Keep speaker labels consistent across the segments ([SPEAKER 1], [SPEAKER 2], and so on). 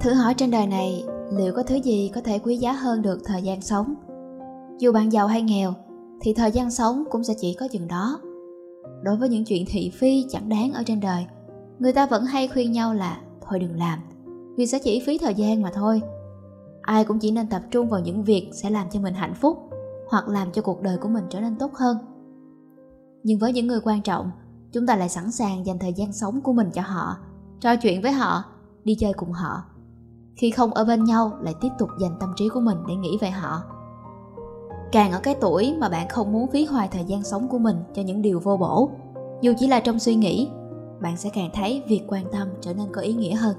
[SPEAKER 1] Thử hỏi trên đời này liệu có thứ gì có thể quý giá hơn được thời gian sống? Dù bạn giàu hay nghèo thì thời gian sống cũng sẽ chỉ có chừng đó. Đối với những chuyện thị phi chẳng đáng ở trên đời, người ta vẫn hay khuyên nhau là thôi đừng làm, vì sẽ chỉ phí thời gian mà thôi. Ai cũng chỉ nên tập trung vào những việc sẽ làm cho mình hạnh phúc hoặc làm cho cuộc đời của mình trở nên tốt hơn. Nhưng với những người quan trọng, chúng ta lại sẵn sàng dành thời gian sống của mình cho họ, trò chuyện với họ, đi chơi cùng họ khi không ở bên nhau lại tiếp tục dành tâm trí của mình để nghĩ về họ. Càng ở cái tuổi mà bạn không muốn phí hoài thời gian sống của mình cho những điều vô bổ, dù chỉ là trong suy nghĩ, bạn sẽ càng thấy việc quan tâm trở nên có ý nghĩa hơn.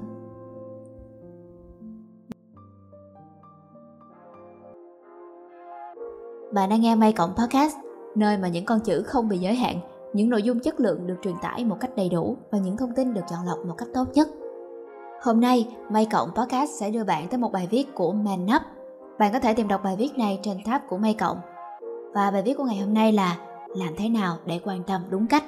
[SPEAKER 1] Bạn đang nghe May Cộng Podcast, nơi mà những con chữ không bị giới hạn, những nội dung chất lượng được truyền tải một cách đầy đủ và những thông tin được chọn lọc một cách tốt nhất. Hôm nay, May Cộng Podcast sẽ đưa bạn tới một bài viết của Man Up. Bạn có thể tìm đọc bài viết này trên tab của May Cộng. Và bài viết của ngày hôm nay là Làm thế nào để quan tâm đúng cách.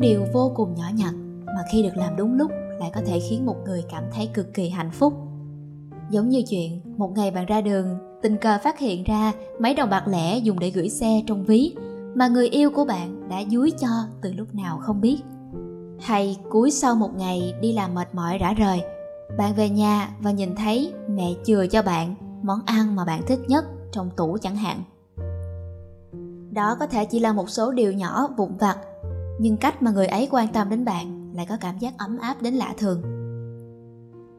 [SPEAKER 1] Những điều vô cùng nhỏ nhặt mà khi được làm đúng lúc lại có thể khiến một người cảm thấy cực kỳ hạnh phúc. Giống như chuyện, một ngày bạn ra đường, tình cờ phát hiện ra mấy đồng bạc lẻ dùng để gửi xe trong ví mà người yêu của bạn đã dúi cho từ lúc nào không biết. Hay cuối sau một ngày đi làm mệt mỏi rã rời, bạn về nhà và nhìn thấy mẹ chừa cho bạn món ăn mà bạn thích nhất trong tủ chẳng hạn. Đó có thể chỉ là một số điều nhỏ vụn vặt nhưng cách mà người ấy quan tâm đến bạn lại có cảm giác ấm áp đến lạ thường.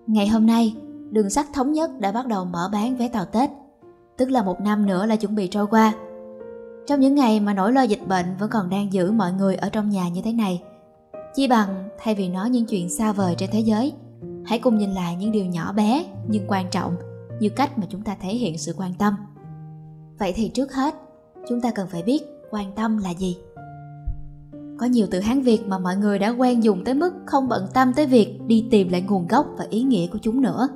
[SPEAKER 1] Ngày hôm nay, đường sắt thống nhất đã bắt đầu mở bán vé tàu tết, tức là một năm nữa là chuẩn bị trôi qua. Trong những ngày mà nỗi lo dịch bệnh vẫn còn đang giữ mọi người ở trong nhà như thế này, chi bằng thay vì nói những chuyện xa vời trên thế giới, hãy cùng nhìn lại những điều nhỏ bé nhưng quan trọng như cách mà chúng ta thể hiện sự quan tâm. Vậy thì trước hết, chúng ta cần phải biết quan tâm là gì? Có nhiều từ Hán Việt mà mọi người đã quen dùng tới mức không bận tâm tới việc đi tìm lại nguồn gốc và ý nghĩa của chúng nữa.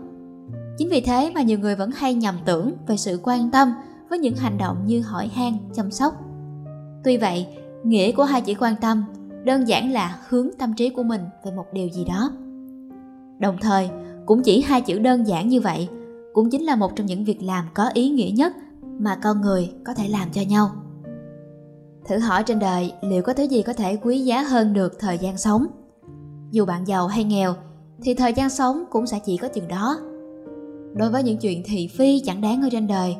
[SPEAKER 1] Chính vì thế mà nhiều người vẫn hay nhầm tưởng về sự quan tâm với những hành động như hỏi han, chăm sóc. Tuy vậy, nghĩa của hai chữ quan tâm đơn giản là hướng tâm trí của mình về một điều gì đó. Đồng thời, cũng chỉ hai chữ đơn giản như vậy cũng chính là một trong những việc làm có ý nghĩa nhất mà con người có thể làm cho nhau. Thử hỏi trên đời liệu có thứ gì có thể quý giá hơn được thời gian sống? Dù bạn giàu hay nghèo, thì thời gian sống cũng sẽ chỉ có chừng đó. Đối với những chuyện thị phi chẳng đáng ở trên đời,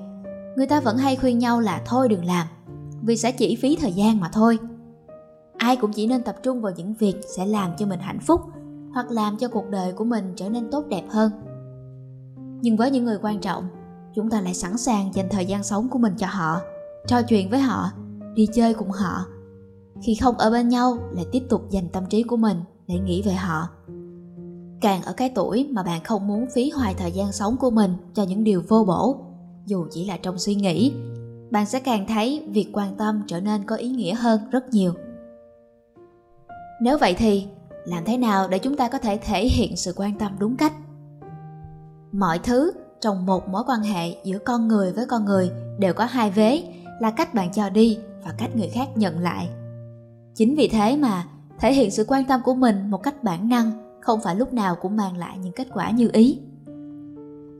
[SPEAKER 1] người ta vẫn hay khuyên nhau là thôi đừng làm, vì sẽ chỉ phí thời gian mà thôi. Ai cũng chỉ nên tập trung vào những việc sẽ làm cho mình hạnh phúc hoặc làm cho cuộc đời của mình trở nên tốt đẹp hơn. Nhưng với những người quan trọng, chúng ta lại sẵn sàng dành thời gian sống của mình cho họ, trò chuyện với họ đi chơi cùng họ. Khi không ở bên nhau, lại tiếp tục dành tâm trí của mình để nghĩ về họ. Càng ở cái tuổi mà bạn không muốn phí hoài thời gian sống của mình cho những điều vô bổ, dù chỉ là trong suy nghĩ, bạn sẽ càng thấy việc quan tâm trở nên có ý nghĩa hơn rất nhiều. Nếu vậy thì, làm thế nào để chúng ta có thể thể hiện sự quan tâm đúng cách? Mọi thứ trong một mối quan hệ giữa con người với con người đều có hai vế là cách bạn cho đi và cách người khác nhận lại. Chính vì thế mà, thể hiện sự quan tâm của mình một cách bản năng không phải lúc nào cũng mang lại những kết quả như ý.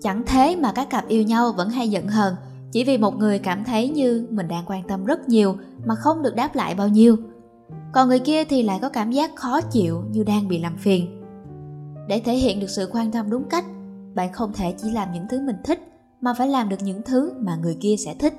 [SPEAKER 1] Chẳng thế mà các cặp yêu nhau vẫn hay giận hờn chỉ vì một người cảm thấy như mình đang quan tâm rất nhiều mà không được đáp lại bao nhiêu. Còn người kia thì lại có cảm giác khó chịu như đang bị làm phiền. Để thể hiện được sự quan tâm đúng cách, bạn không thể chỉ làm những thứ mình thích mà phải làm được những thứ mà người kia sẽ thích.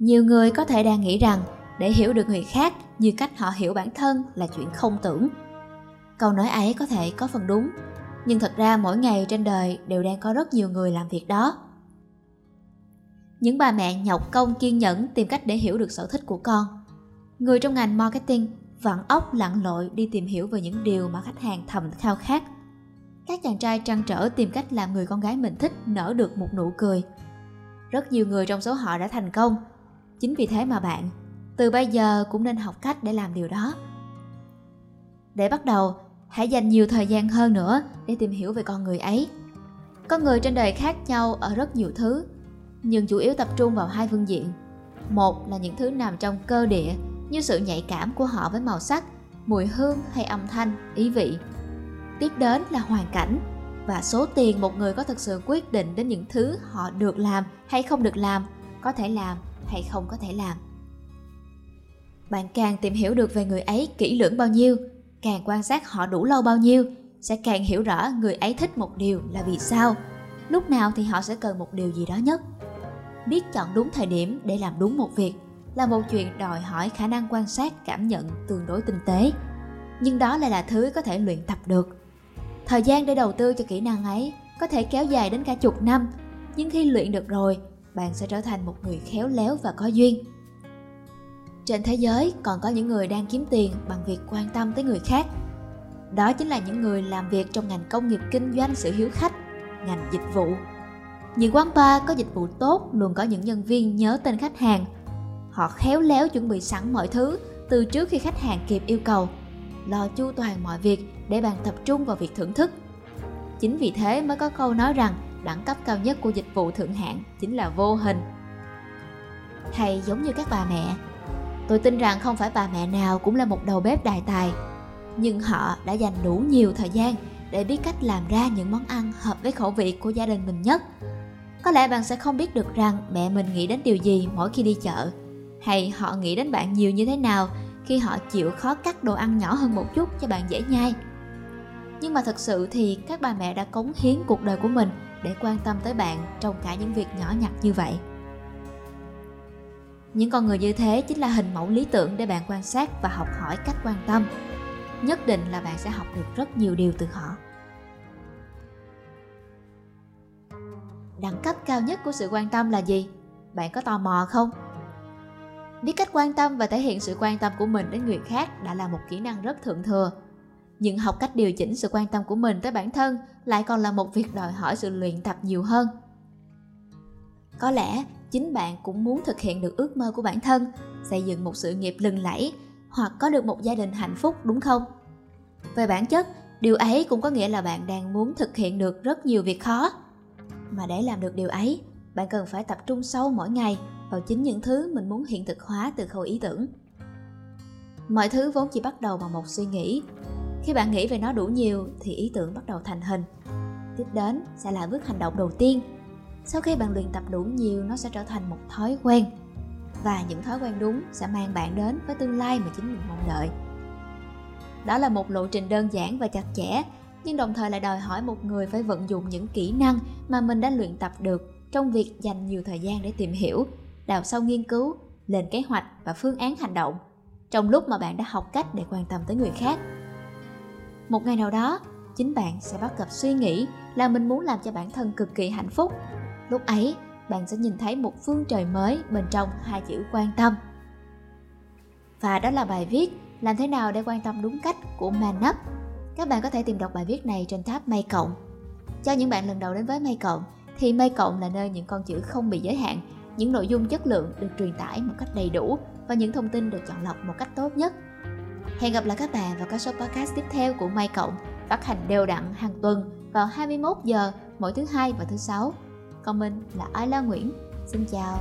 [SPEAKER 1] Nhiều người có thể đang nghĩ rằng để hiểu được người khác như cách họ hiểu bản thân là chuyện không tưởng câu nói ấy có thể có phần đúng, nhưng thật ra mỗi ngày trên đời đều đang có rất nhiều người làm việc đó những bà mẹ nhọc công kiên nhẫn tìm cách để hiểu được sở thích của con người trong ngành marketing vặn óc lặn lội đi tìm hiểu về những điều mà khách hàng thầm khao khát. Các chàng trai trăn trở tìm cách làm người con gái mình thích nở được một nụ cười. Rất nhiều người trong số họ đã thành công. Chính vì thế mà bạn, từ bây giờ cũng nên học cách để làm điều đó. Để bắt đầu, hãy dành nhiều thời gian hơn nữa để tìm hiểu về con người ấy. Con người trên đời khác nhau ở rất nhiều thứ, nhưng chủ yếu tập trung vào hai phương diện. Một là những thứ nằm trong cơ địa như sự nhạy cảm của họ với màu sắc, mùi hương hay âm thanh, ý vị. Tiếp đến là hoàn cảnh và số tiền một người có thực sự quyết định đến những thứ họ được làm hay không được làm, có thể làm hay không có thể làm. Bạn càng tìm hiểu được về người ấy kỹ lưỡng bao nhiêu, càng quan sát họ đủ lâu bao nhiêu, sẽ càng hiểu rõ người ấy thích một điều là vì sao, lúc nào thì họ sẽ cần một điều gì đó nhất. Biết chọn đúng thời điểm để làm đúng một việc là một chuyện đòi hỏi khả năng quan sát cảm nhận tương đối tinh tế nhưng đó lại là thứ có thể luyện tập được thời gian để đầu tư cho kỹ năng ấy có thể kéo dài đến cả chục năm nhưng khi luyện được rồi bạn sẽ trở thành một người khéo léo và có duyên. Trên thế giới còn có những người đang kiếm tiền bằng việc quan tâm tới người khác. Đó chính là những người làm việc trong ngành công nghiệp kinh doanh sự hiếu khách ngành dịch vụ. Những quán bar có dịch vụ tốt luôn có những nhân viên nhớ tên khách hàng. Họ khéo léo chuẩn bị sẵn mọi thứ từ trước khi khách hàng kịp yêu cầu, lo chu toàn mọi việc để bạn tập trung vào việc thưởng thức. Chính vì thế mới có câu nói rằng đẳng cấp cao nhất của dịch vụ thượng hạng chính là vô hình. Hay giống như các bà mẹ, tôi tin rằng không phải bà mẹ nào cũng là một đầu bếp đại tài, nhưng họ đã dành đủ nhiều thời gian để biết cách làm ra những món ăn hợp với khẩu vị của gia đình mình nhất. Có lẽ bạn sẽ không biết được rằng mẹ mình nghĩ đến điều gì mỗi khi đi chợ hay họ nghĩ đến bạn nhiều như thế nào khi họ chịu khó cắt đồ ăn nhỏ hơn một chút cho bạn dễ nhai nhưng mà thật sự thì các bà mẹ đã cống hiến cuộc đời của mình để quan tâm tới bạn trong cả những việc nhỏ nhặt như vậy. Những con người như thế chính là hình mẫu lý tưởng để bạn quan sát và học hỏi cách quan tâm. Nhất định là bạn sẽ học được rất nhiều điều từ họ. Đẳng cấp cao nhất của sự quan tâm là gì? Bạn có tò mò không? Biết cách quan tâm và thể hiện sự quan tâm của mình đến người khác đã là một kỹ năng rất thượng thừa nhưng học cách điều chỉnh sự quan tâm của mình tới bản thân lại còn là một việc đòi hỏi sự luyện tập nhiều hơn. Có lẽ chính bạn cũng muốn thực hiện được ước mơ của bản thân, xây dựng một sự nghiệp lừng lẫy hoặc có được một gia đình hạnh phúc, đúng không? Về bản chất, điều ấy cũng có nghĩa là bạn đang muốn thực hiện được rất nhiều việc khó. Mà để làm được điều ấy, bạn cần phải tập trung sâu mỗi ngày vào chính những thứ mình muốn hiện thực hóa từ khâu ý tưởng. Mọi thứ vốn chỉ bắt đầu bằng một suy nghĩ khi bạn nghĩ về nó đủ nhiều thì ý tưởng bắt đầu thành hình. Tiếp đến sẽ là bước hành động đầu tiên. Sau khi bạn luyện tập đủ nhiều nó sẽ trở thành một thói quen. Và những thói quen đúng sẽ mang bạn đến với tương lai mà chính mình mong đợi. Đó là một lộ trình đơn giản và chặt chẽ nhưng đồng thời lại đòi hỏi một người phải vận dụng những kỹ năng mà mình đã luyện tập được trong việc dành nhiều thời gian để tìm hiểu đào sâu nghiên cứu, lên kế hoạch và phương án hành động trong lúc mà bạn đã học cách để quan tâm tới người khác. Một ngày nào đó, chính bạn sẽ bắt gặp suy nghĩ là mình muốn làm cho bản thân cực kỳ hạnh phúc. Lúc ấy, bạn sẽ nhìn thấy một phương trời mới bên trong hai chữ quan tâm. Và đó là bài viết Làm thế nào để quan tâm đúng cách của Man Up. Các bạn có thể tìm đọc bài viết này trên tab May Cộng. Cho những bạn lần đầu đến với May Cộng, thì May Cộng là nơi những con chữ không bị giới hạn những nội dung chất lượng được truyền tải một cách đầy đủ và những thông tin được chọn lọc một cách tốt nhất. Hẹn gặp lại các bạn vào các số podcast tiếp theo của May Cộng, phát hành đều đặn hàng tuần vào 21 giờ mỗi thứ hai và thứ sáu. Còn mình là Ayla Nguyễn. Xin chào.